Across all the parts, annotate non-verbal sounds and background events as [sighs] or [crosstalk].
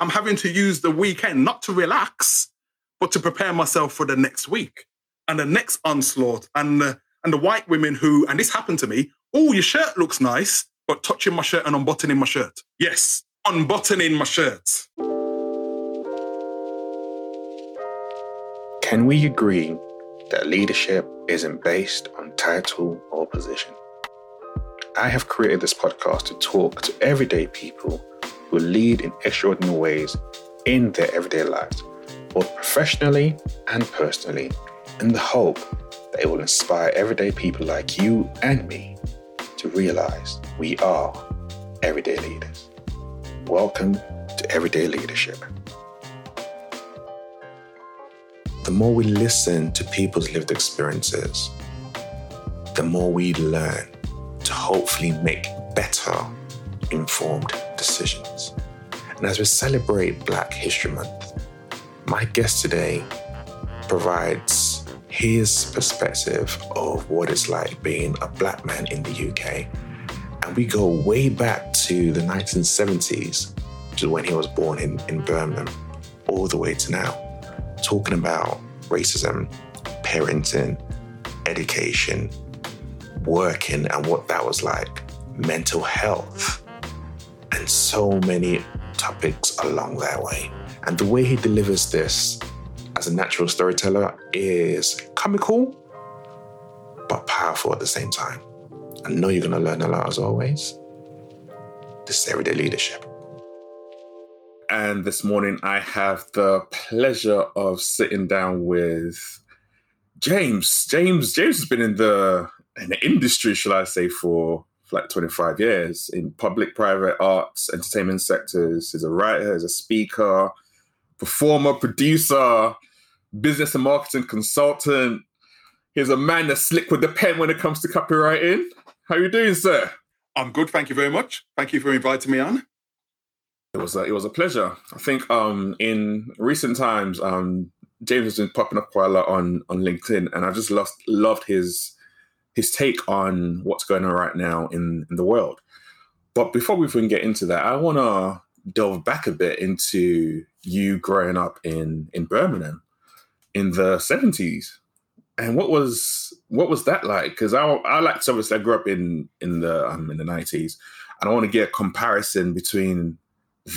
I'm having to use the weekend not to relax, but to prepare myself for the next week and the next onslaught and the, and the white women who, and this happened to me, oh, your shirt looks nice, but touching my shirt and unbuttoning my shirt. Yes, unbuttoning my shirt. Can we agree that leadership isn't based on title or position? I have created this podcast to talk to everyday people who lead in extraordinary ways in their everyday lives, both professionally and personally, in the hope that it will inspire everyday people like you and me to realize we are everyday leaders. Welcome to Everyday Leadership. The more we listen to people's lived experiences, the more we learn to hopefully make better informed decisions. And as we celebrate Black History Month, my guest today provides his perspective of what it's like being a black man in the UK. And we go way back to the 1970s, which is when he was born in, in Birmingham, all the way to now, talking about racism, parenting, education, working, and what that was like, mental health, so many topics along that way. And the way he delivers this as a natural storyteller is comical, but powerful at the same time. I know you're going to learn a lot as always. This is Everyday Leadership. And this morning, I have the pleasure of sitting down with James. James, James has been in the in the industry, shall I say, for like 25 years in public, private, arts, entertainment sectors. He's a writer, he's a speaker, performer, producer, business and marketing consultant. He's a man that's slick with the pen when it comes to copywriting. How are you doing, sir? I'm good, thank you very much. Thank you for inviting me on. It was a, it was a pleasure. I think um, in recent times, um, James has been popping up quite a lot on on LinkedIn, and I've just loved loved his his take on what's going on right now in, in the world. But before we even get into that, I want to delve back a bit into you growing up in in Birmingham in the 70s and what was what was that like? Because i i like to obviously i grew up in in the um, in the 90s and i want to get a comparison between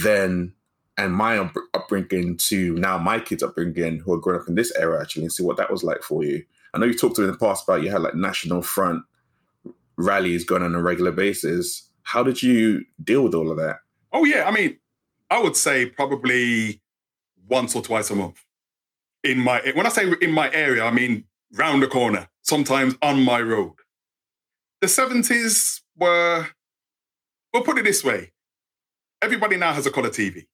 then and my upbringing to now my kids upbringing who are growing up in this era actually and see what that was like for you i know you talked to me in the past about you had like national front rallies going on a regular basis how did you deal with all of that oh yeah i mean i would say probably once or twice a month in my when I say in my area, I mean round the corner, sometimes on my road. The 70s were, we'll put it this way. Everybody now has a color TV.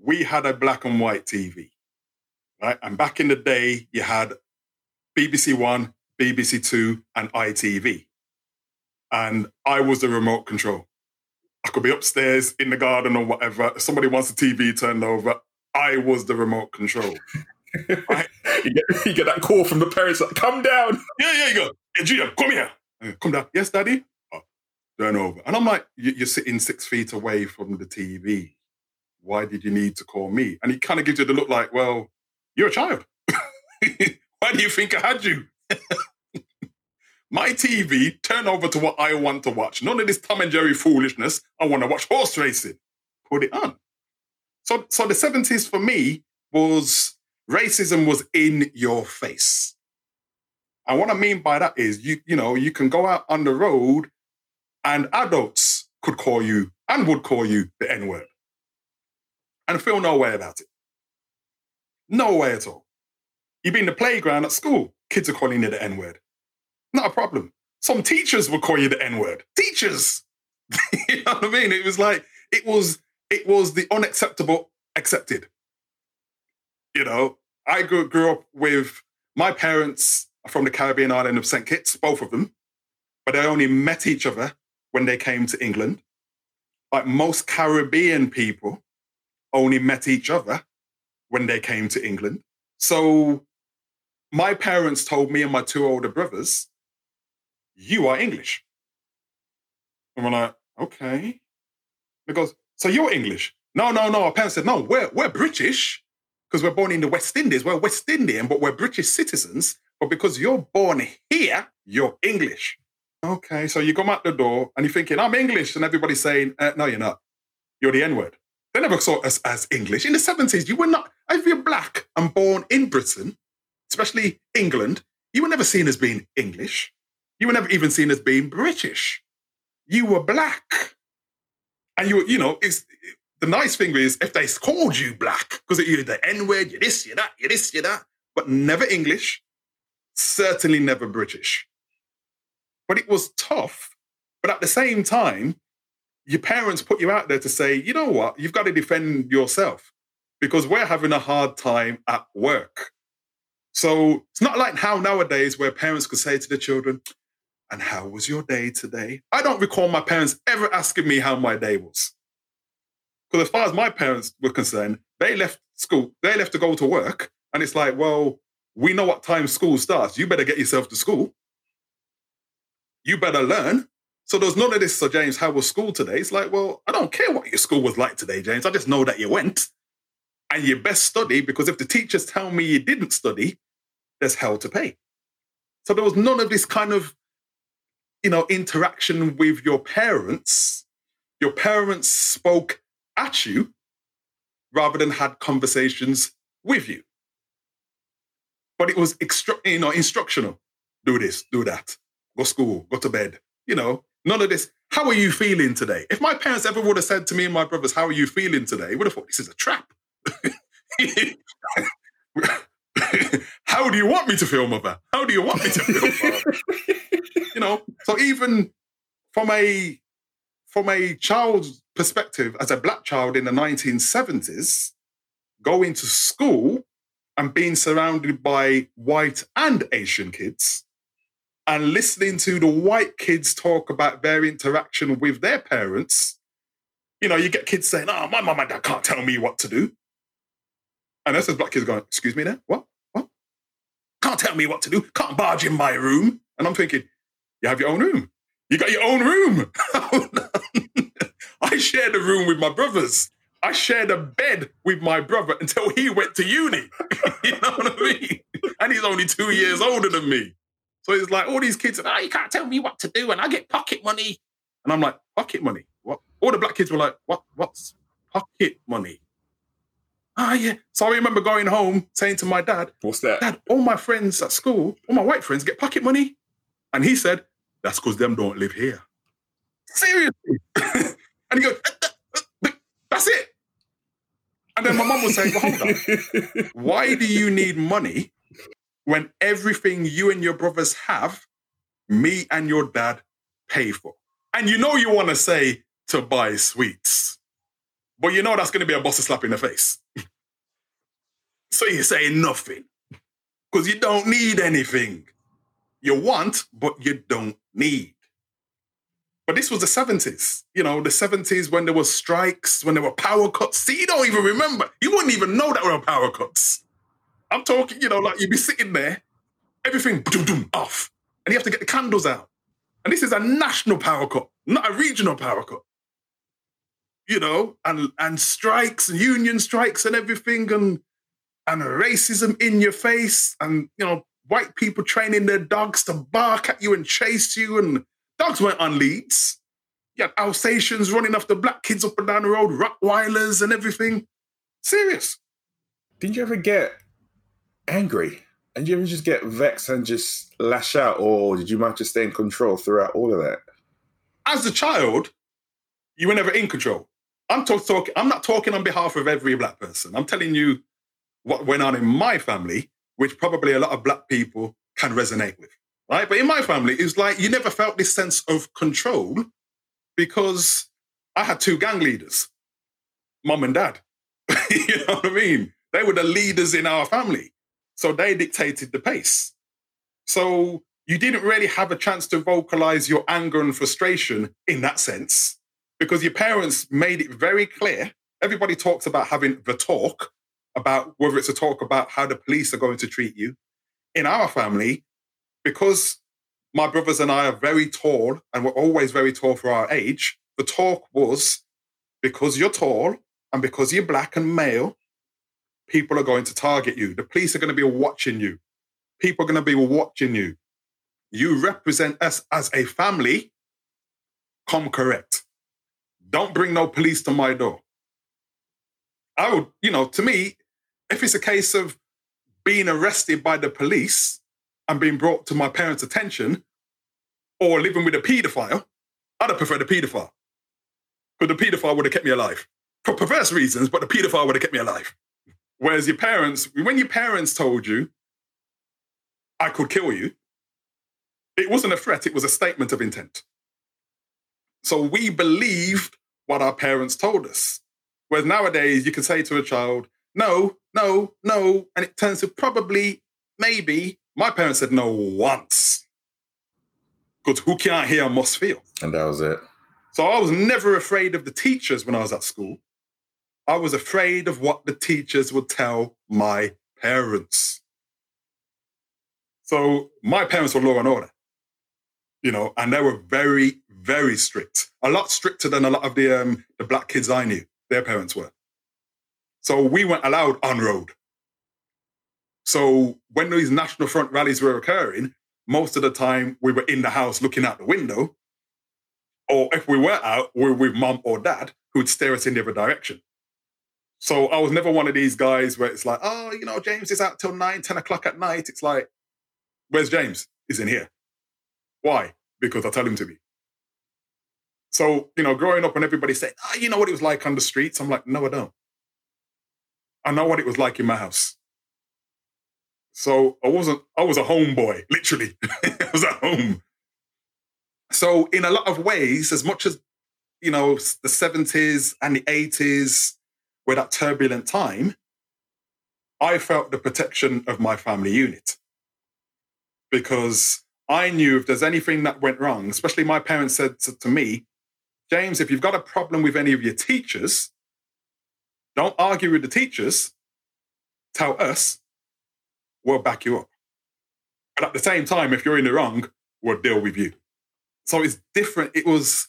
We had a black and white TV, right? And back in the day, you had BBC One, BBC Two, and ITV. And I was the remote control. I could be upstairs in the garden or whatever. If somebody wants the TV turned over, I was the remote control. right? [laughs] you, get, you, get, that call from the parents like, come down. Yeah, yeah, you go. Hey, Junior, come here. Uh, come down. Yes, daddy? Oh, turn over. And I'm like, you're sitting six feet away from the TV. Why did you need to call me? And he kind of gives you the look like, well, you're a child. [laughs] Why do you think I had you? [laughs] My TV, turn over to what I want to watch. None of this Tom and Jerry foolishness. I want to watch horse racing. Put it on. So, so the 70s for me was racism was in your face. And what I mean by that is you, you know, you can go out on the road and adults could call you and would call you the N-word. And feel no way about it. No way at all. You be in the playground at school, kids are calling you the N-word. Not a problem. Some teachers would call you the N-word. Teachers. [laughs] you know what I mean? It was like, it was it was the unacceptable accepted. You know, I grew, grew up with my parents from the Caribbean island of St. Kitts, both of them, but they only met each other when they came to England. Like most Caribbean people only met each other when they came to England. So my parents told me and my two older brothers, you are English. And we're like, okay. Because so you're English. No, no, no. Our parents said, no, we're, we're British because we're born in the West Indies. We're West Indian, but we're British citizens. But because you're born here, you're English. Okay, so you come out the door and you're thinking, I'm English. And everybody's saying, uh, no, you're not. You're the N word. They never saw us as English. In the 70s, you were not, if you're black and born in Britain, especially England, you were never seen as being English. You were never even seen as being British. You were black. And you, you know, it's the nice thing is if they called you black, because you're the N-word, you're this, you're that, you're this, you're that, but never English, certainly never British. But it was tough. But at the same time, your parents put you out there to say, you know what, you've got to defend yourself because we're having a hard time at work. So it's not like how nowadays where parents could say to the children, and how was your day today? I don't recall my parents ever asking me how my day was. Because as far as my parents were concerned, they left school, they left to go to work. And it's like, well, we know what time school starts. You better get yourself to school. You better learn. So there's none of this, so James, how was school today? It's like, well, I don't care what your school was like today, James. I just know that you went. And you best study because if the teachers tell me you didn't study, there's hell to pay. So there was none of this kind of, you know, interaction with your parents. Your parents spoke at you rather than had conversations with you. But it was extra, you know, instructional. Do this, do that. Go school, go to bed. You know, none of this. How are you feeling today? If my parents ever would have said to me and my brothers, "How are you feeling today?" would have thought this is a trap. [laughs] [laughs] [coughs] How do you want me to feel, mother? How do you want me to feel, [laughs] you know, so even from a from a child's perspective, as a black child in the 1970s, going to school and being surrounded by white and Asian kids and listening to the white kids talk about their interaction with their parents, you know, you get kids saying, Oh, my mum and dad can't tell me what to do. And that's as black kids going, Excuse me there? What? What? Can't tell me what to do. Can't barge in my room. And I'm thinking, You have your own room. You got your own room. [laughs] I shared a room with my brothers. I shared a bed with my brother until he went to uni. [laughs] you know what I mean? And he's only two years older than me. So it's like all these kids, oh, you can't tell me what to do, and I get pocket money. And I'm like, pocket money? What? All the black kids were like, what? What's pocket money? Ah, oh, yeah. So I remember going home saying to my dad, What's that? Dad, all my friends at school, all my white friends get pocket money. And he said, That's because them don't live here. Seriously. [coughs] and he goes, uh, uh, uh, That's it. And then my mum was saying, well, hold on. Why do you need money when everything you and your brothers have, me and your dad pay for? And you know you want to say to buy sweets, but you know that's going to be a bossy slap in the face. [laughs] so you're saying nothing because you don't need anything. You want, but you don't need. But this was the 70s, you know, the 70s when there were strikes, when there were power cuts. See, you don't even remember. You wouldn't even know that were power cuts. I'm talking, you know, like you'd be sitting there, everything off, and you have to get the candles out. And this is a national power cut, not a regional power cut. You know, and and strikes and union strikes and everything, and and racism in your face, and you know, white people training their dogs to bark at you and chase you, and dogs weren't on leads. You had Alsatians running after black kids up and down the road, Rottweilers and everything. Serious. Did you ever get angry? And did you ever just get vexed and just lash out, or did you manage to stay in control throughout all of that? As a child, you were never in control. I'm talk, talk, I'm not talking on behalf of every black person. I'm telling you what went on in my family, which probably a lot of black people can resonate with. Right? But in my family, it's like you never felt this sense of control because I had two gang leaders, mom and dad. [laughs] you know what I mean? They were the leaders in our family. So they dictated the pace. So you didn't really have a chance to vocalize your anger and frustration in that sense because your parents made it very clear. Everybody talks about having the talk about whether it's a talk about how the police are going to treat you. In our family, because my brothers and I are very tall and we're always very tall for our age, the talk was because you're tall And because you're black and male, people are going to target you. The police are going to be watching you. People are going to be watching you. You represent us as a family. Come correct. Don't bring no police to my door. I would, you know, to me, if it's a case of being arrested by the police and being brought to my parents' attention or living with a paedophile, I'd have preferred the paedophile. Because the paedophile would have kept me alive. For perverse reasons, but the paedophile would have kept me alive. Whereas your parents, when your parents told you, I could kill you, it wasn't a threat, it was a statement of intent. So we believed what our parents told us. Whereas nowadays, you can say to a child, no, no, no, and it turns to probably, maybe. My parents said no once. Because who can't hear must feel. And that was it. So I was never afraid of the teachers when I was at school. I was afraid of what the teachers would tell my parents. So my parents were law and order, you know, and they were very, very strict. A lot stricter than a lot of the um, the black kids I knew. Their parents were. So we weren't allowed on road. So when these National Front rallies were occurring, most of the time we were in the house looking out the window. Or if we were out, we were with mom or dad who would stare us in the other direction. So I was never one of these guys where it's like, oh, you know, James is out till nine, 10 o'clock at night. It's like, where's James? He's in here. Why? Because I tell him to be. So, you know, growing up and everybody said, oh, you know what it was like on the streets? I'm like, no, I don't. I know what it was like in my house. So I wasn't, I was a homeboy, literally. [laughs] I was at home. So in a lot of ways, as much as, you know, the 70s and the 80s were that turbulent time, I felt the protection of my family unit. Because I knew if there's anything that went wrong, especially my parents said to, to me, James, if you've got a problem with any of your teachers, don't argue with the teachers. Tell us, we'll back you up. But at the same time, if you're in the wrong, we'll deal with you. So it's different. It was,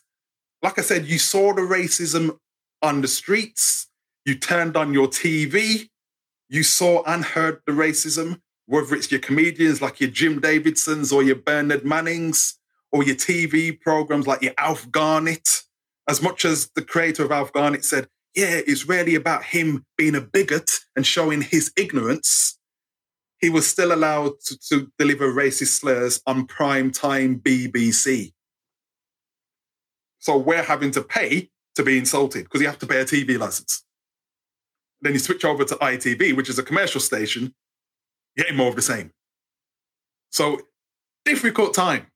like I said, you saw the racism on the streets, you turned on your TV, you saw and heard the racism, whether it's your comedians like your Jim Davidsons or your Bernard Mannings or your TV programs like your Alf Garnett. As much as the creator of Alf Garnett said, yeah, it's really about him being a bigot and showing his ignorance. He was still allowed to, to deliver racist slurs on prime time BBC. So we're having to pay to be insulted because you have to pay a TV license. Then you switch over to ITV, which is a commercial station, getting more of the same. So difficult time.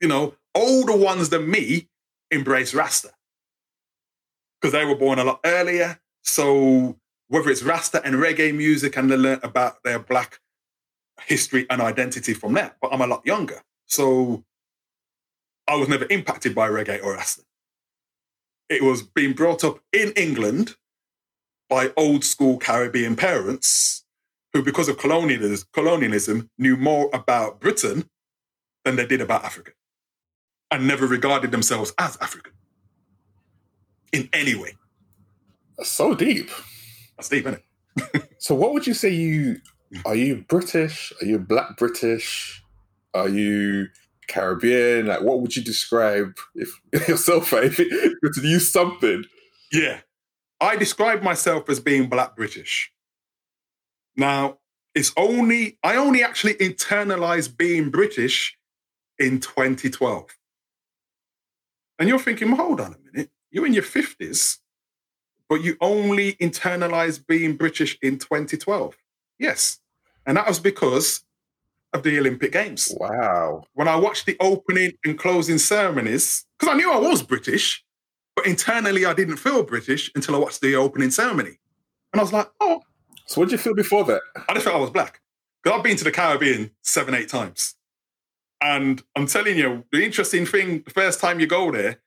You know, older ones than me embrace Rasta because they were born a lot earlier. So whether it's Rasta and reggae music, and they learn about their black history and identity from that. But I'm a lot younger, so I was never impacted by reggae or Rasta. It was being brought up in England by old school Caribbean parents who, because of colonialism, colonialism knew more about Britain than they did about Africa and never regarded themselves as African in any way. That's so deep. That's deep, isn't it? [laughs] so, what would you say you are? You British? Are you Black British? Are you Caribbean? Like, what would you describe if [laughs] yourself if you to use something? Yeah, I describe myself as being Black British. Now, it's only I only actually internalized being British in 2012. And you're thinking, well, hold on a minute you're in your 50s, but you only internalized being British in 2012. Yes. And that was because of the Olympic Games. Wow. When I watched the opening and closing ceremonies, because I knew I was British, but internally I didn't feel British until I watched the opening ceremony. And I was like, oh. So what did you feel before that? I just felt I was black. Because I've been to the Caribbean seven, eight times. And I'm telling you, the interesting thing, the first time you go there,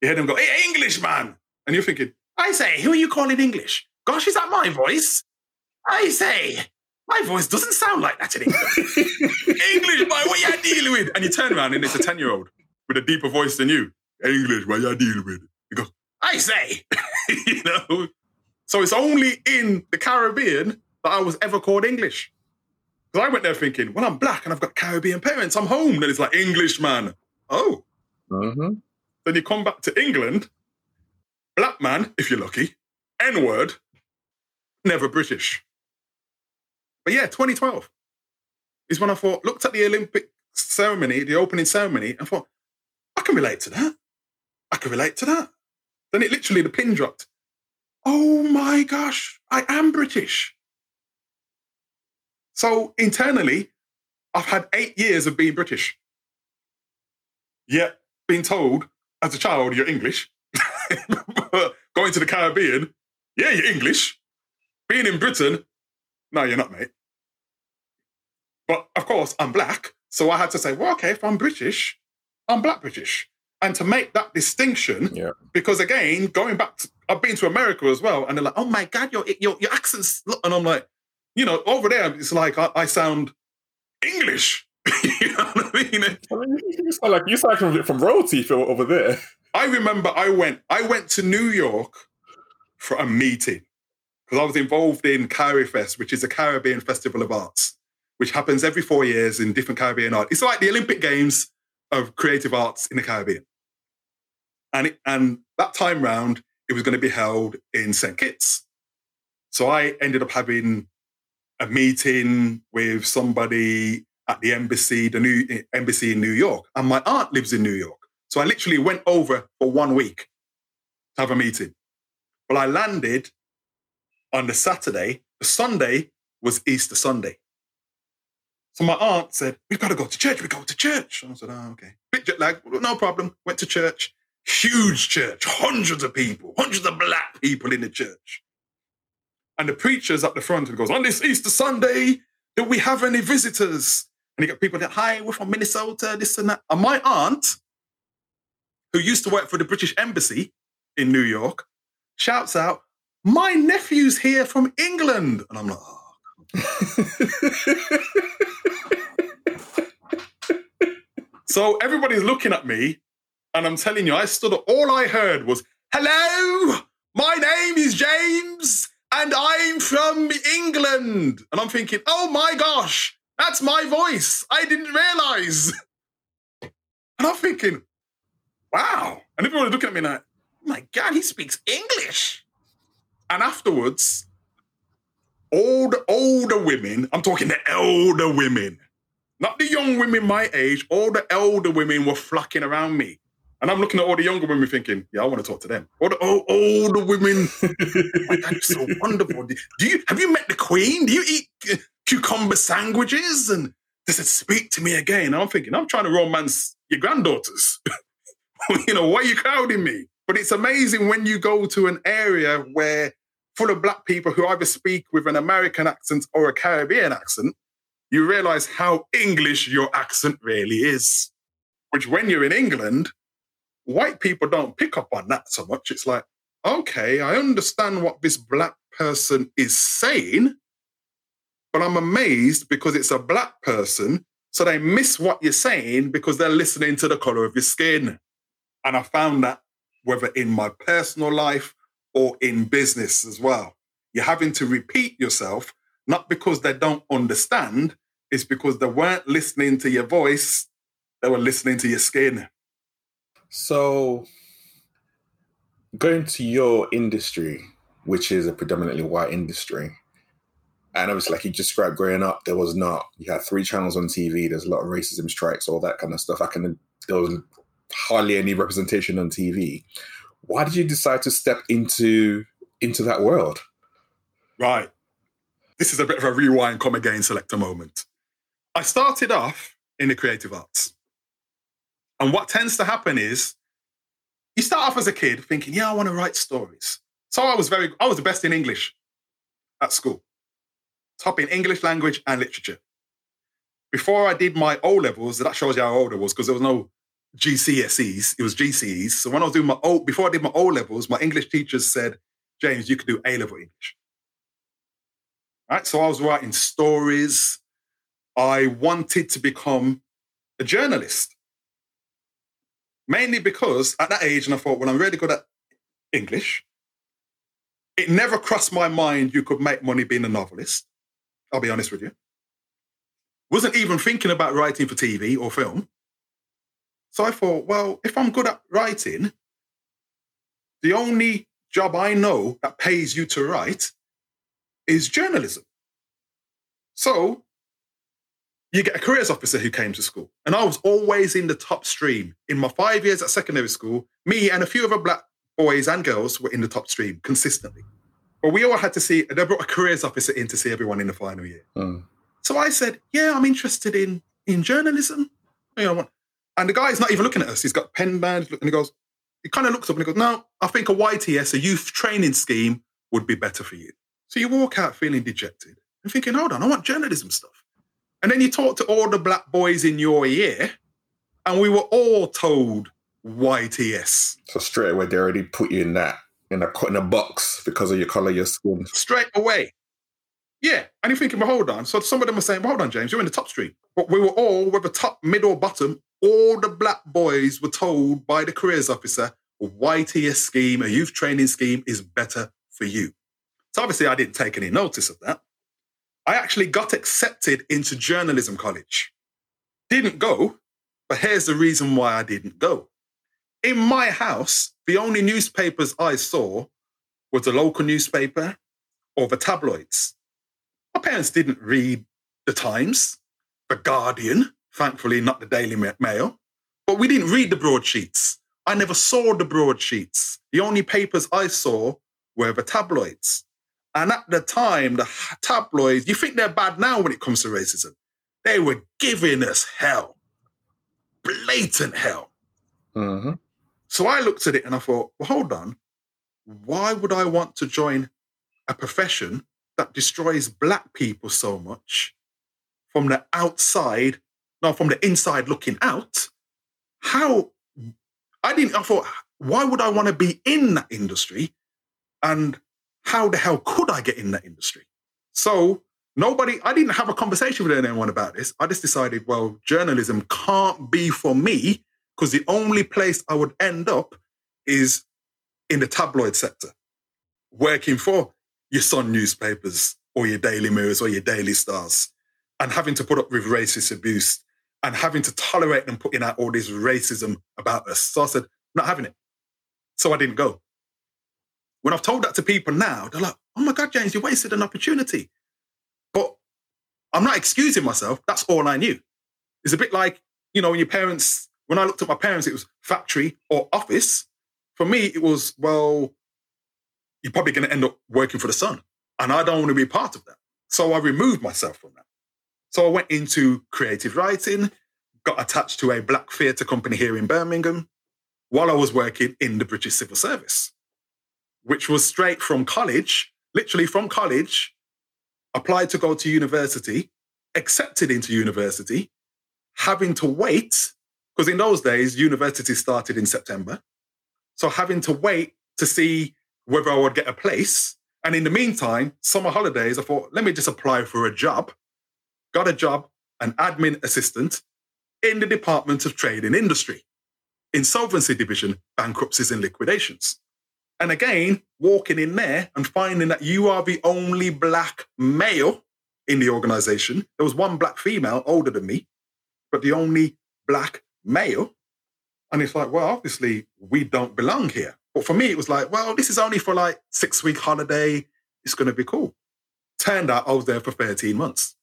you hear them go, hey, English man. And you're thinking, I say, who are you calling English? Gosh, is that my voice? I say, my voice doesn't sound like that in English. [laughs] English boy, what you dealing with? And you turn around and it's a 10 year old with a deeper voice than you. English, what you dealing with? He goes, I say, [laughs] you know. So it's only in the Caribbean that I was ever called English. Because I went there thinking, well, I'm black and I've got Caribbean parents. I'm home. Then it's like English man. Oh. Mm-hmm. Then you come back to England, black man, if you're lucky, N word, never British. But yeah, 2012 is when I thought, looked at the Olympic ceremony, the opening ceremony, and thought, I can relate to that. I can relate to that. Then it literally, the pin dropped. Oh my gosh, I am British. So internally, I've had eight years of being British. Yet being told as a child you're English, [laughs] going to the Caribbean, yeah, you're English. Being in Britain, no, you're not, mate. But of course, I'm black. So I had to say, well, okay, if I'm British, I'm black British. And to make that distinction, Yeah. because again, going back, to, I've been to America as well, and they're like, "Oh my god, your your your accents," and I'm like, you know, over there, it's like I, I sound English. [laughs] you know what I mean? I mean, you sound like you sound like from, from royalty over there. I remember I went I went to New York for a meeting because I was involved in CariFest, which is a Caribbean festival of arts, which happens every four years in different Caribbean art. It's like the Olympic Games of creative arts in the Caribbean. And it, and that time round, it was going to be held in St. Kitts. So I ended up having a meeting with somebody at the embassy, the new embassy in New York, and my aunt lives in New York. So I literally went over for one week to have a meeting. Well, I landed on the Saturday. The Sunday was Easter Sunday. So my aunt said, We've got to go to church. We go to church. I said, Oh, okay. Bit jet lag, no problem. Went to church. Huge church, hundreds of people, hundreds of black people in the church. And the preacher's at the front and goes, On this Easter Sunday, do we have any visitors? And you get people that, Hi, we're from Minnesota, this and that. And my aunt, who used to work for the British Embassy in New York, shouts out, My nephew's here from England. And I'm like, oh. So everybody's looking at me, and I'm telling you, I stood up. All I heard was, Hello, my name is James, and I'm from England. And I'm thinking, Oh my gosh, that's my voice. I didn't realize. [laughs] And I'm thinking, Wow. And everyone looking at me like, Oh my God, he speaks English. And afterwards, all the older women, I'm talking the elder women, not the young women my age, all the elder women were flocking around me. And I'm looking at all the younger women thinking, yeah, I want to talk to them. All the women, oh [laughs] my God, you're so wonderful. Do you have you met the Queen? Do you eat cucumber sandwiches? And they said, speak to me again. And I'm thinking, I'm trying to romance your granddaughters. [laughs] you know, why are you crowding me? But it's amazing when you go to an area where full of black people who either speak with an American accent or a Caribbean accent, you realize how English your accent really is. Which, when you're in England, white people don't pick up on that so much. It's like, okay, I understand what this black person is saying, but I'm amazed because it's a black person. So they miss what you're saying because they're listening to the color of your skin. And I found that whether in my personal life or in business as well. You're having to repeat yourself, not because they don't understand, it's because they weren't listening to your voice, they were listening to your skin. So, going to your industry, which is a predominantly white industry, and obviously, like you described growing up, there was not, you had three channels on TV, there's a lot of racism strikes, all that kind of stuff. I can, there was hardly any representation on TV. Why did you decide to step into into that world? Right. This is a bit of a rewind, come again, selector moment. I started off in the creative arts. And what tends to happen is you start off as a kid thinking, yeah, I want to write stories. So I was very, I was the best in English at school, top in English language and literature. Before I did my O levels, that shows you how old I was because there was no GCSEs, it was GCEs. So when I was doing my O, before I did my O levels, my English teachers said, James, you could do A level English. Right? So I was writing stories. I wanted to become a journalist. Mainly because at that age, and I thought, well, I'm really good at English. It never crossed my mind you could make money being a novelist. I'll be honest with you. Wasn't even thinking about writing for TV or film. So I thought, well, if I'm good at writing, the only job I know that pays you to write is journalism. So you get a careers officer who came to school. And I was always in the top stream. In my five years at secondary school, me and a few other black boys and girls were in the top stream consistently. But we all had to see, they brought a careers officer in to see everyone in the final year. Mm. So I said, yeah, I'm interested in, in journalism. You know, and the guy's not even looking at us. He's got pen band and he goes, he kind of looks up and he goes, no, I think a YTS, a youth training scheme, would be better for you. So you walk out feeling dejected and thinking, hold on, I want journalism stuff. And then you talk to all the black boys in your year, and we were all told YTS. So straight away, they already put you in that in a in a box because of your color, your skin. Straight away. Yeah. And you're thinking, well, hold on. So some of them are saying, well, hold on, James, you're in the top stream. But we were all, whether top, mid, or bottom, all the black boys were told by the careers officer, a YTS scheme, a youth training scheme is better for you. So obviously I didn't take any notice of that. I actually got accepted into journalism college. Didn't go, but here's the reason why I didn't go. In my house, the only newspapers I saw was the local newspaper or the tabloids. My parents didn't read the Times, the Guardian, thankfully not the Daily Mail, but we didn't read the broadsheets. I never saw the broadsheets. The only papers I saw were the tabloids. And at the time, the tabloids, you think they're bad now when it comes to racism. They were giving us hell, blatant hell. Mm-hmm. So I looked at it and I thought, well, hold on. Why would I want to join a profession that destroys black people so much from the outside, no, from the inside looking out? How I didn't, I thought, why would I want to be in that industry? And how the hell could I get in that industry? So nobody, I didn't have a conversation with anyone about this. I just decided, well, journalism can't be for me because the only place I would end up is in the tabloid sector, working for your Sun newspapers or your Daily Mirrors or your Daily Stars and having to put up with racist abuse and having to tolerate them putting out all this racism about us. So I said, not having it. So I didn't go. When I've told that to people now, they're like, oh my God, James, you wasted an opportunity. But I'm not excusing myself. That's all I knew. It's a bit like, you know, when your parents, when I looked at my parents, it was factory or office. For me, it was, well, you're probably going to end up working for the sun. And I don't want to be part of that. So I removed myself from that. So I went into creative writing, got attached to a black theatre company here in Birmingham while I was working in the British Civil Service which was straight from college, literally from college, applied to go to university, accepted into university, having to wait, because in those days, university started in September. So having to wait to see whether I would get a place. And in the meantime, summer holidays, I thought, let me just apply for a job. Got a job, an admin assistant in the Department of Trade and Industry, Insolvency Division, Bankruptcies and Liquidations. And again, walking in there and finding that you are the only black male in the organization. There was one black female older than me, but the only black male. And it's like, well, obviously we don't belong here. But for me, it was like, well, this is only for like six week holiday. It's going to be cool. Turned out I was there for 13 months.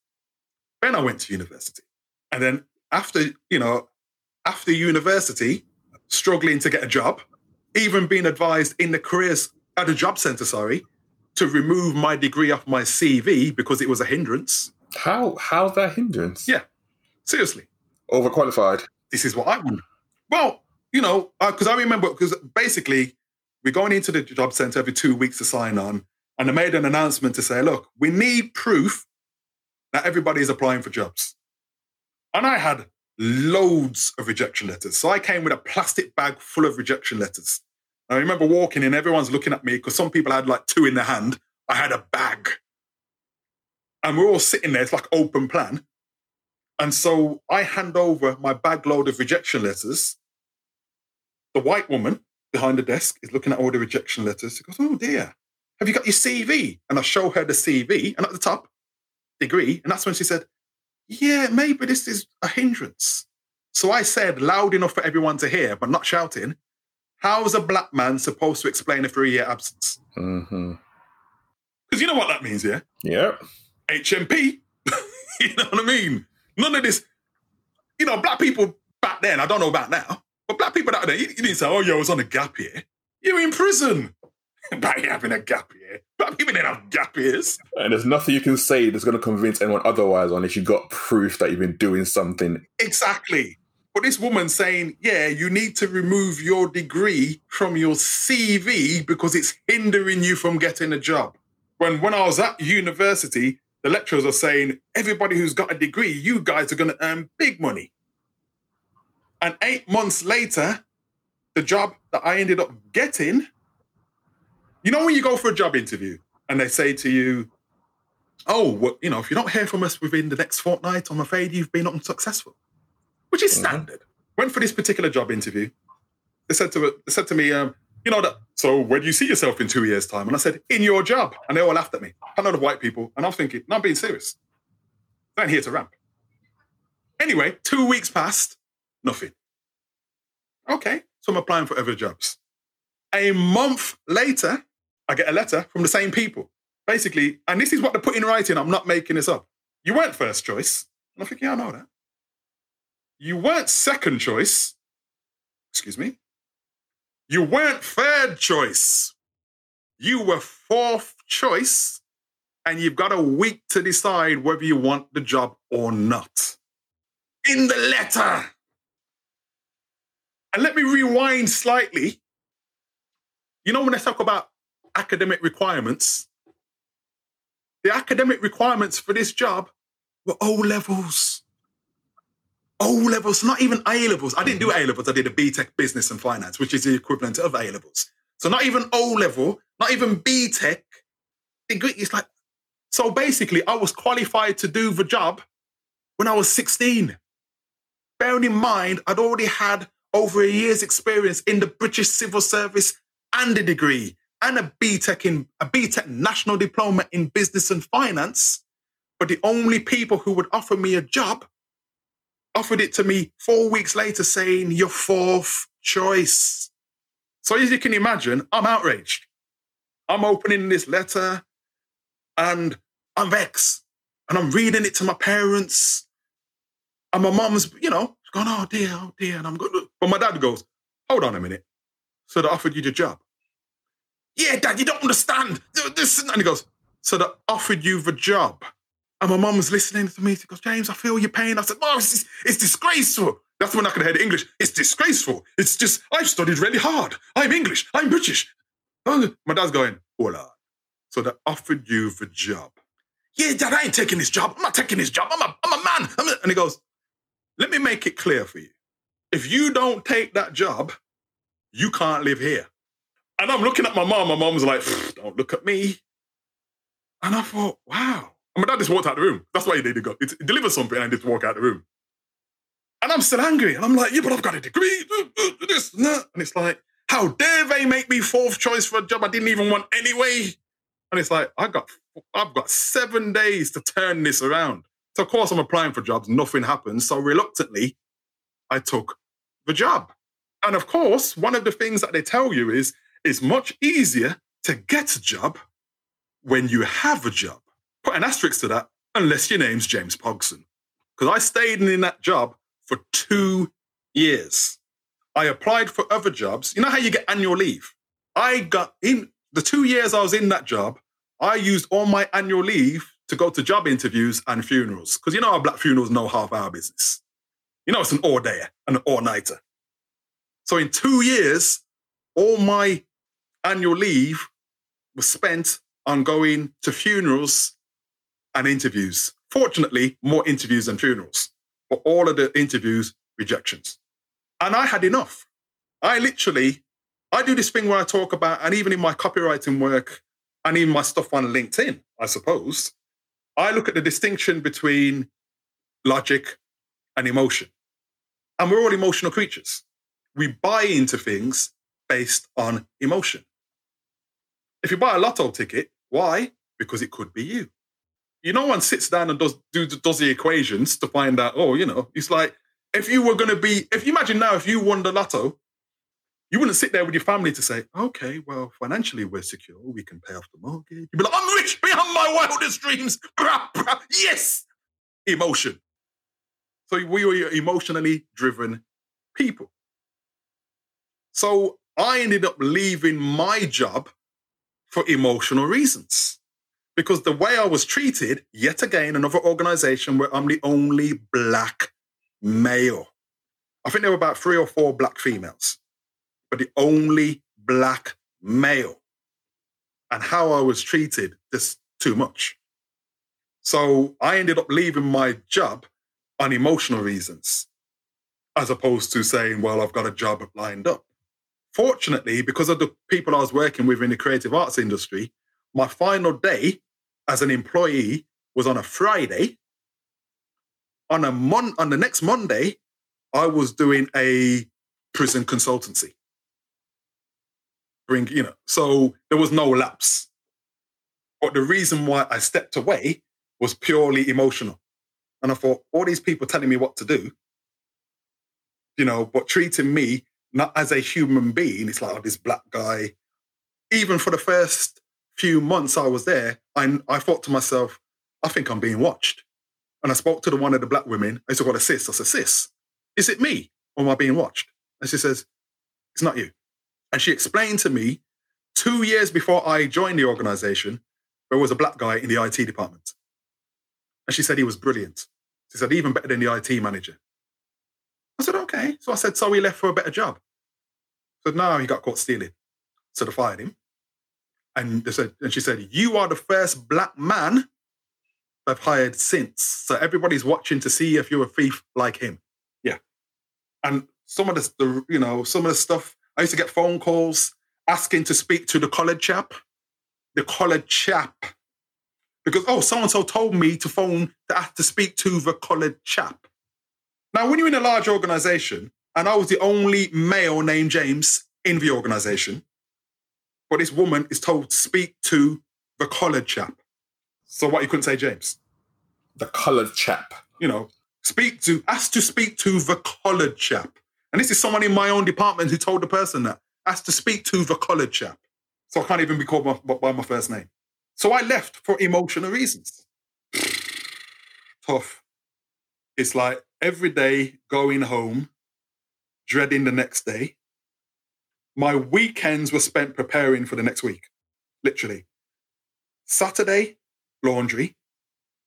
Then I went to university. And then after, you know, after university, struggling to get a job, even being advised in the careers at a job center, sorry, to remove my degree off my CV because it was a hindrance. How how's that hindrance? Yeah, seriously. Overqualified. This is what I want. Well, you know, because uh, I remember because basically we're going into the job center every two weeks to sign on, and they made an announcement to say, look, we need proof that everybody is applying for jobs. And I had loads of rejection letters. So I came with a plastic bag full of rejection letters. I remember walking in, everyone's looking at me because some people had like two in their hand. I had a bag. And we're all sitting there, it's like open plan. And so I hand over my bag load of rejection letters. The white woman behind the desk is looking at all the rejection letters. She goes, Oh dear, Have you got your CV? And I show her the CV, and at the top, degree. And that's when she said, Yeah, maybe this is a hindrance. So I said, loud enough for everyone to hear, but not shouting, How is a black man supposed to explain a three year absence? Mm-hmm. Because you know what that means, yeah? Yep. HMP. [laughs] you know what I mean? None of this, you know, black people back then, I don't know about now, but black people back then, you, you didn't say, oh, yo, I was on a gap here. You're in prison. [laughs] By having a gap year. Black people didn't have gap years. And there's nothing you can say that's going to convince anyone otherwise unless you've got proof that you've been doing something. Exactly. But this woman saying, yeah, you need to remove your degree from your CV because it's hindering you from getting a job. When when I was at university, the lecturers are saying, everybody who's got a degree, you guys are going to earn big money. And eight months later, the job that I ended up getting, you know, when you go for a job interview and they say to you, oh, well, you know, if you don't hear from us within the next fortnight, I'm afraid you've been unsuccessful, which is Mhm. standard. Went for this particular job interview. They said to they said to me, um, you know that. So where do you see yourself in two years' time? And I said, in your job. And they all laughed at me. A lot of white people, and I'm thinking, no, I'm being serious. I'm here to ramp. Anyway, two weeks passed, nothing. Okay, so I'm applying for other jobs. A month later, I get a letter from the same people. Basically, and this is what they put in writing. I'm not making this up. You weren't first choice. And I'm thinking, yeah, I know that. You weren't second choice. Excuse me. You weren't third choice. You were fourth choice. And you've got a week to decide whether you want the job or not. In the letter. And let me rewind slightly. You know, when I talk about academic requirements, the academic requirements for this job were O levels. O levels, not even A levels. I didn't do A levels. I did a BTEC business and finance, which is the equivalent of A levels. So not even O level, not even BTEC. It's like, so basically, I was qualified to do the job when I was 16. Bearing in mind, I'd already had over a year's experience in the British civil service and a degree and a BTEC in a BTEC national diploma in business and finance. But the only people who would offer me a job offered it to me four weeks later saying, your fourth choice. So as you can imagine, I'm outraged. I'm opening this letter and I'm vexed. And I'm reading it to my parents. And my mom's, you know, going, oh dear, oh dear. And I'm going, but my dad goes, hold on a minute. So they offered you the job. Yeah, dad, you don't understand. This, and he goes, so they offered you the job. And my mum was listening to me. She goes, James, I feel your pain. I said, oh, it's, it's disgraceful. That's when I could hear the English. It's disgraceful. It's just, I've studied really hard. I'm English. I'm British. Oh, My dad's going, hola. So they offered you the job. Yeah, dad, I ain't taking this job. I'm not taking this job. I'm a, I'm a man. I'm a, and he goes, let me make it clear for you. If you don't take that job, you can't live here. And I'm looking at my mom. My mom's like, don't look at me. And I thought, wow. And my dad just walked out the room. That's why he did. Go, he deliver something and just walk out the room. And I'm still angry. And I'm like, yeah, but I've got a degree. This and that. And it's like, how dare they make me fourth choice for a job I didn't even want anyway? And it's like, I got, I've got seven days to turn this around. So of course I'm applying for jobs. Nothing happens. So reluctantly, I took the job. And of course, one of the things that they tell you is it's much easier to get a job when you have a job. Put an asterisk to that, unless your name's James Pogson. Because I stayed in that job for two years. I applied for other jobs. You know how you get annual leave? I got in the two years I was in that job, I used all my annual leave to go to job interviews and funerals. Because you know how black funerals no half hour business. You know, it's an all dayer and an all nighter. So in two years, all my annual leave was spent on going to funerals and interviews. Fortunately, more interviews than funerals, but all of the interviews, rejections. And I had enough. I literally, I do this thing where I talk about, and even in my copywriting work and even my stuff on LinkedIn, I suppose, I look at the distinction between logic and emotion. And we're all emotional creatures. We buy into things based on emotion. If you buy a lotto ticket, why? Because it could be you. You no one sits down and does do does the equations to find out. Oh, you know, it's like if you were going to be. If you imagine now, if you won the lotto, you wouldn't sit there with your family to say, "Okay, well, financially we're secure. We can pay off the mortgage." You'd be like, "I'm rich beyond my wildest dreams." yes, emotion. So we were emotionally driven people. So I ended up leaving my job for emotional reasons. Because the way I was treated, yet again, another organization where I'm the only black male. I think there were about three or four black females, but the only black male. And how I was treated, just too much. So I ended up leaving my job on emotional reasons, as opposed to saying, well, I've got a job lined up. Fortunately, because of the people I was working with in the creative arts industry, my final day as an employee was on a Friday. On a mon- on the next Monday, I was doing a prison consultancy. Bring, you know, so there was no lapse. But the reason why I stepped away was purely emotional. And I thought, all these people telling me what to do, you know, but treating me not as a human being. It's like, oh, this black guy. Even for the first few months I was there, I, I thought to myself, I think I'm being watched. And I spoke to the one of the black women. I said, what a sis. I said, sis, is it me or am I being watched? And she says, it's not you. And she explained to me two years before I joined the organization, there was a black guy in the IT department. And she said he was brilliant. She said, even better than the IT manager. I said, okay. So I said, so he left for a better job. said, no, he got caught stealing. So they fired him. And they said, and she said, you are the first black man I've hired since. So everybody's watching to see if you're a thief like him. Yeah. And some of the, the you know, some of the stuff, I used to get phone calls asking to speak to the college chap. The college chap. Because, oh, so and so told me to phone to ask to speak to the college chap. Now, when you're in a large organization, and I was the only male named James in the organization, but this woman is told to speak to the coloured chap. So what you couldn't say, James? The coloured chap. You know, speak to, ask to speak to the coloured chap. And this is someone in my own department who told the person that, asked to speak to the coloured chap. So I can't even be called by, by my first name. So I left for emotional reasons. [sighs] Tough. It's like every day going home, dreading the next day. My weekends were spent preparing for the next week, literally. Saturday, laundry.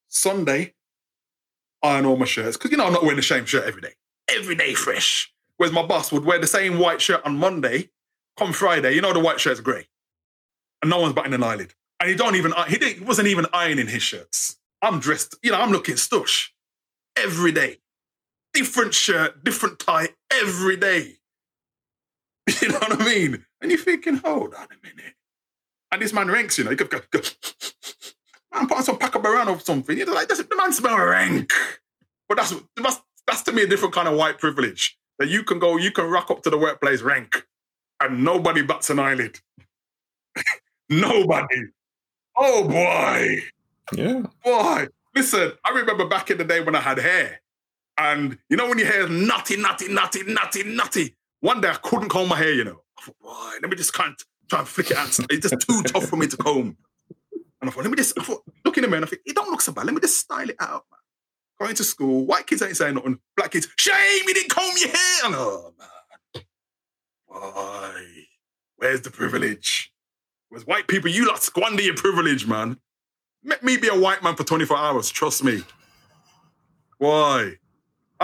Sunday, iron all my shirts. Because, you know, I'm not wearing the same shirt every day. Every day fresh. Whereas my boss would wear the same white shirt on Monday. Come Friday, you know the white shirt's grey. And no one's batting an eyelid. And he don't even, he, didn't, he wasn't even ironing his shirts. I'm dressed, you know, I'm looking stush every day different shirt, different tie every day. [laughs] You know what I mean? And you're thinking, hold on a minute. And this man ranks, you know, he could go, go man, put on some Paco Rabanne or something. You're like, the man smell rank. But that's, that's, that's to me a different kind of white privilege. That you can go, you can rock up to the workplace rank and nobody bats an eyelid. [laughs] nobody. Oh boy. Yeah. Boy. Listen, I remember back in the day when I had hair. And you know when your hair is nutty, nutty, nutty, nutty, nutty. One day I couldn't comb my hair, you know. I thought, let me just can't try and flick it out. It's just too tough for me to comb. And I thought, let me just, I thought, look in the mirror and I think, it don't look so bad. Let me just style it out, man. Going to school, white kids ain't saying nothing. Black kids, shame you didn't comb your hair. And, oh, man. Why? Where's the privilege? Where's white people? You lot squander your privilege, man. Let me be a white man for 24 hours. Trust me. Why?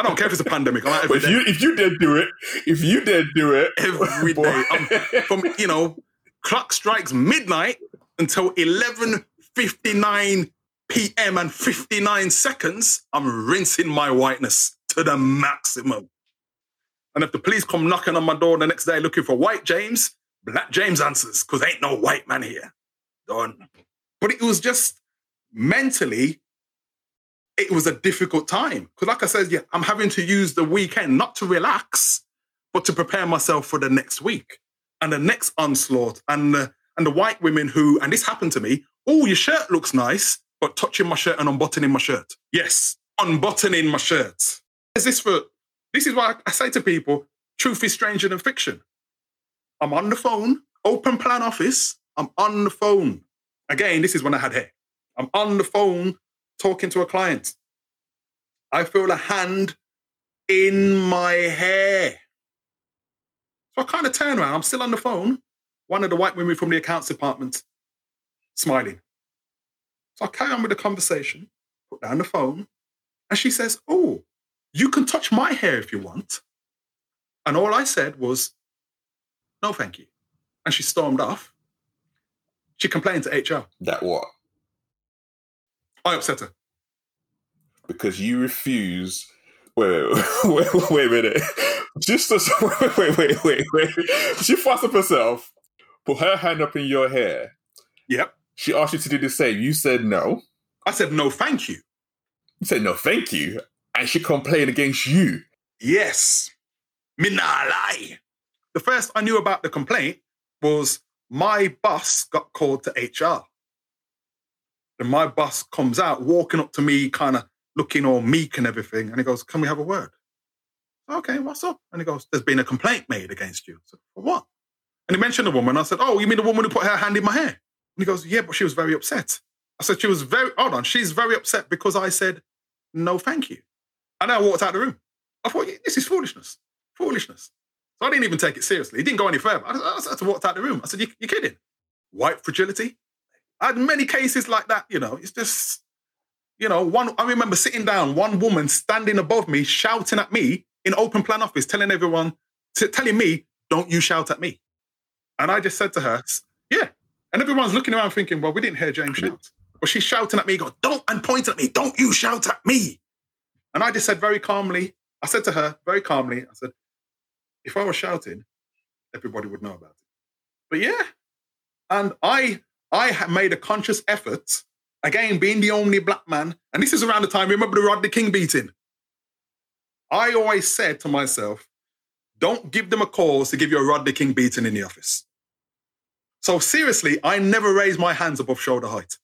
I don't care if it's a pandemic. I'm but if you if you did do it, if you did do it every [laughs] day, I'm, from you know, clock strikes midnight until eleven fifty nine p.m. and fifty nine seconds. I'm rinsing my whiteness to the maximum. And if the police come knocking on my door the next day looking for white James, black James answers because ain't no white man here. Done. But it was just mentally it was a difficult time. Because, like I said, yeah, I'm having to use the weekend not to relax, but to prepare myself for the next week and the next onslaught and the, and the white women who, and this happened to me, oh, your shirt looks nice, but touching my shirt and unbuttoning my shirt. Yes, unbuttoning my shirt. Is this for, this is why I say to people, truth is stranger than fiction. I'm on the phone, open plan office, I'm on the phone. Again, this is when I had hair. I'm on the phone talking to a client. I feel a hand in my hair. So I kind of turn around. I'm still on the phone. One of the white women from the accounts department smiling. So I carry on with the conversation, put down the phone, and she says, Oh, you can touch my hair if you want. And all I said was, No, thank you. And she stormed off. She complained to HR. That what? I upset her. Because you refuse. Wait, wait, [laughs] wait, wait a minute. Just to, [laughs] wait, wait, wait, wait, wait. She fussed up herself, put her hand up in your hair. Yep. She asked you to do the same. You said no. I said, No, thank you. You said no, thank you. And she complained against you. Yes. Me nah lie. The first I knew about the complaint was my boss got called to HR. And my boss comes out walking up to me, kind of looking all meek and everything. And he goes, Can we have a word? Okay, what's up? And he goes, There's been a complaint made against you. Said, For what? And he mentioned the woman. I said, Oh, you mean the woman who put her hand in my hair? And he goes, Yeah, but she was very upset. I said, She was very, hold on, she's very upset because I said, No, thank you. And I walked out of the room. I thought, This is foolishness. Foolishness. So I didn't even take it seriously. He didn't go any further. I, said, I had to walk out the room. I said, you, You're kidding. White fragility? I had many cases like that, you know. It's just, you know, one, I remember sitting down, one woman standing above me, shouting at me in open plan office, telling everyone, t- telling me, don't you shout at me. And I just said to her, yeah. And everyone's looking around thinking, well, we didn't hear James mm-hmm. shout. But she's shouting at me, go, don't, and pointing at me, don't you shout at me. And I just said very calmly, I said to her very calmly, I said, if I was shouting, everybody would know about it. But yeah. And I I made a conscious effort, again, being the only black man, and this is around the time, remember the Rodney King beating? I always said to myself, don't give them a cause to give you a Rodney King beating in the office. So seriously, I never raised my hands above shoulder height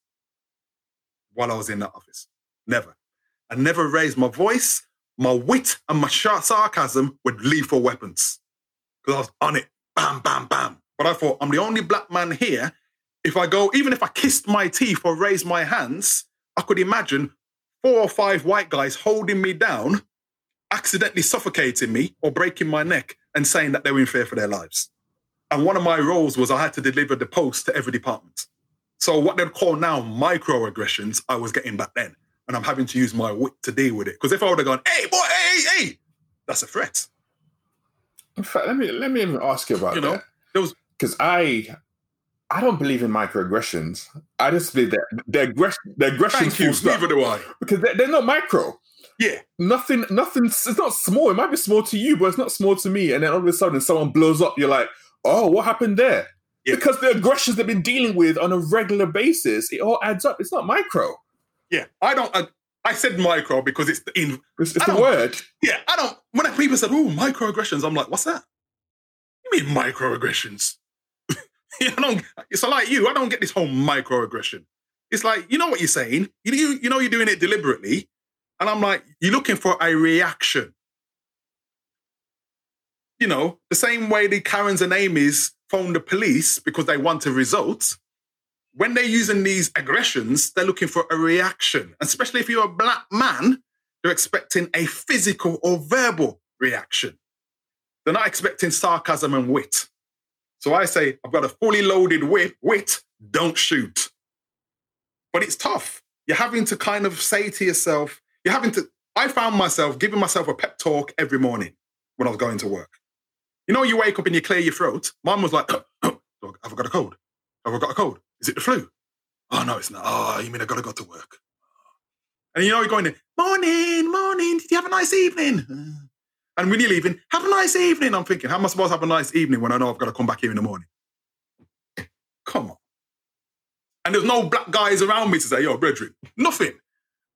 while I was in that office. Never. I never raised my voice, my wit, and my sarcasm with lethal weapons. Because I was on it. Bam, bam, bam. But I thought, I'm the only black man here if I go, even if I kissed my teeth or raised my hands, I could imagine four or five white guys holding me down, accidentally suffocating me or breaking my neck and saying that they were in fear for their lives. And one of my roles was I had to deliver the post to every department. So what they'd call now microaggressions, I was getting back then. And I'm having to use my wit to deal with it. Because if I would have gone, hey, boy, hey, hey, that's a threat. In fact, let me let me even ask you about You know, that. there was Because I I don't believe in microaggressions. I just believe that the aggression the thank you. Neither do I. Because they're, they're not micro. Yeah. Nothing, nothing, it's not small. It might be small to you, but it's not small to me. And then all of a sudden someone blows up, you're like, oh, what happened there? Yeah. Because the aggressions they've been dealing with on a regular basis, it all adds up. It's not micro. Yeah. I don't I, I said micro because it's the in It's, it's the word. Yeah, I don't. When people said, "Oh, microaggressions," I'm like, "What's that?" You mean microaggressions? [laughs] I don't. It's like you. I don't get this whole microaggression. It's like you know what you're saying. You you, you know you're doing it deliberately, and I'm like, you're looking for a reaction. You know, the same way the Karens and Amy's phone the police because they want a result. When they're using these aggressions, they're looking for a reaction. Especially if you're a black man, they're expecting a physical or verbal reaction. They're not expecting sarcasm and wit. So I say, I've got a fully loaded wit, wit, don't shoot. But it's tough. You're having to kind of say to yourself, you're having to, I found myself giving myself a pep talk every morning when I was going to work. You know, you wake up and you clear your throat. Mine was like, [coughs] have I got a cold? Have I got a cold? Is it the flu? Oh, no, it's not. Oh, you mean I got to go to work? And you know, you're going there, morning, morning, did you have a nice evening? And when you're leaving, have a nice evening. I'm thinking, how am I supposed to have a nice evening when I know I've got to come back here in the morning? Come on. And there's no black guys around me to say, yo, brethren, nothing.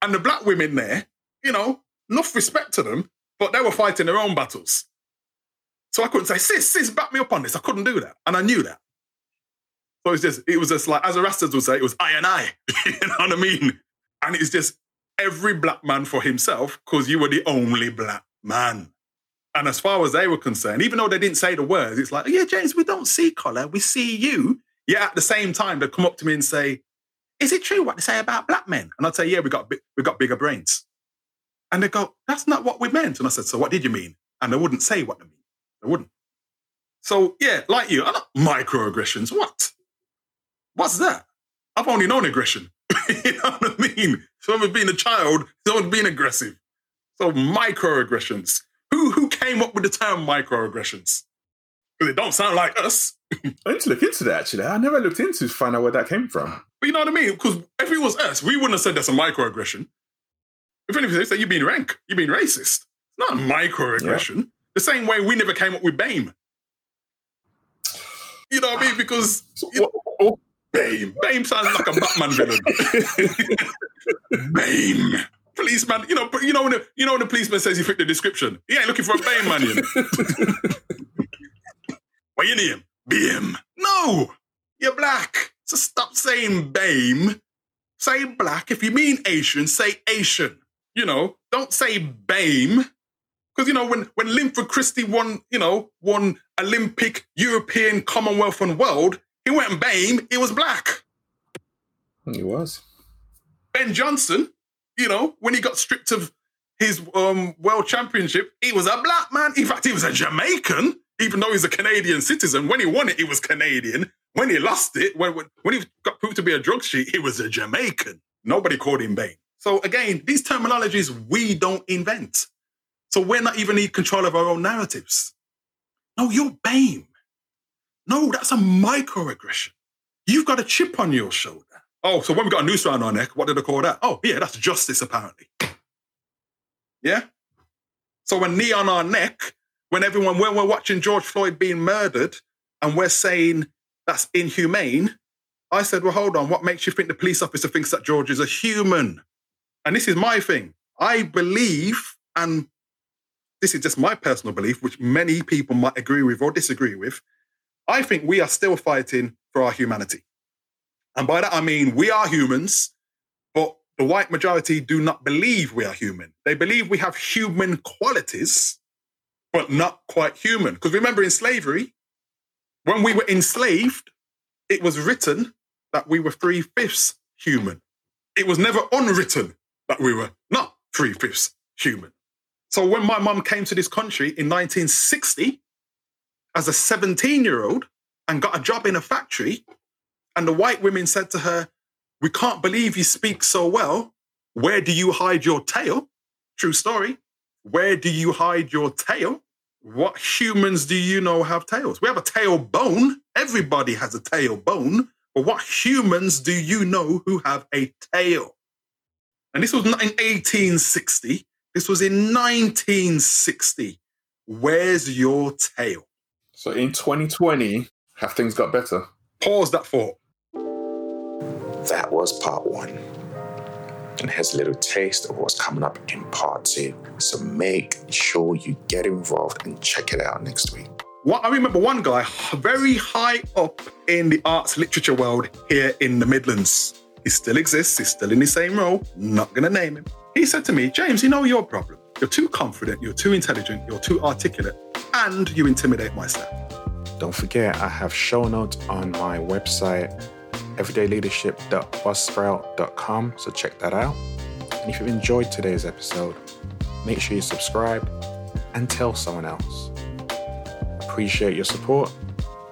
And the black women there, you know, enough respect to them, but they were fighting their own battles. So I couldn't say, sis, sis, back me up on this. I couldn't do that. And I knew that. So it's just, it was just like, as the Rastas would say, it was I and I. [laughs] you know what I mean? And it's just every black man for himself because you were the only black man. And as far as they were concerned, even though they didn't say the words, it's like, yeah, James, we don't see color, we see you. Yet at the same time, they'd come up to me and say, is it true what they say about black men? And I'd say, yeah, we got, we got bigger brains. And they go, that's not what we meant. And I said, so what did you mean? And they wouldn't say what they mean. They wouldn't. So yeah, like you, I'm not microaggressions. What? What's that? I've only known aggression. [laughs] you know what I mean? Someone being a child, someone being aggressive. So microaggressions. Who who came up with the term microaggressions? Because it don't sound like us. I need to look into that actually. I never looked into to find out where that came from. But you know what I mean? Because if it was us, we wouldn't have said that's a microaggression. If anything, they say you're being rank, you're being racist. It's not a microaggression. Yeah. The same way we never came up with BAME. You know what I mean? Because [sighs] you know, BAME. BAME sounds like a Batman villain. [laughs] [laughs] BAME. Policeman, you know, but you know when the, you know when the policeman says he fit the description. He ain't looking for a BAME man, you know. [laughs] you name? BAME. No, you're black. So stop saying BAME. Say black. If you mean Asian, say Asian. You know, don't say BAME. Because you know, when when Linford Christie won, you know, won Olympic, European, Commonwealth, and World, he went BAME. He was black. He was. Ben Johnson, you know, when he got stripped of his um, world championship, he was a black man. In fact, he was a Jamaican, even though he's a Canadian citizen. When he won it, he was Canadian. When he lost it, when, when, he got proved to be a drug sheet, he was a Jamaican. Nobody called him BAME. So again, these terminologies we don't invent. So we're not even in control of our own narratives. No, you're BAME. No, that's a microaggression. You've got a chip on your shoulder. Oh, so when we got a noose around our neck, what did I call that? Oh, yeah, that's justice, apparently. Yeah? So when knee on our neck, when everyone, when we're watching George Floyd being murdered and we're saying that's inhumane, I said, well, hold on, what makes you think the police officer thinks that George is a human? And this is my thing. I believe, and this is just my personal belief, which many people might agree with or disagree with. I think we are still fighting for our humanity. And by that, I mean we are humans, but the white majority do not believe we are human. They believe we have human qualities, but not quite human. Because remember, in slavery, when we were enslaved, it was written that we were three fifths human. It was never unwritten that we were not three fifths human. So when my mum came to this country in 1960 as a 17 year old and got a job in a factory, and the white women said to her, We can't believe you speak so well. Where do you hide your tail? True story. Where do you hide your tail? What humans do you know have tails? We have a tailbone. Everybody has a tailbone. But what humans do you know who have a tail? And this was not in 1860. This was in 1960. Where's your tail? So in 2020, have things got better? Pause that thought. That was part one. And here's a little taste of what's coming up in part two. So make sure you get involved and check it out next week. What, I remember one guy very high up in the arts literature world here in the Midlands. He still exists, he's still in the same role, not gonna name him. He said to me, James, you know your problem. You're too confident, you're too intelligent, you're too articulate, and you intimidate myself. Don't forget, I have show notes on my website, everydayleadership.buzzsprout.com, so check that out. And if you've enjoyed today's episode, make sure you subscribe and tell someone else. Appreciate your support.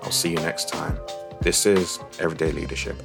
I'll see you next time. This is Everyday Leadership.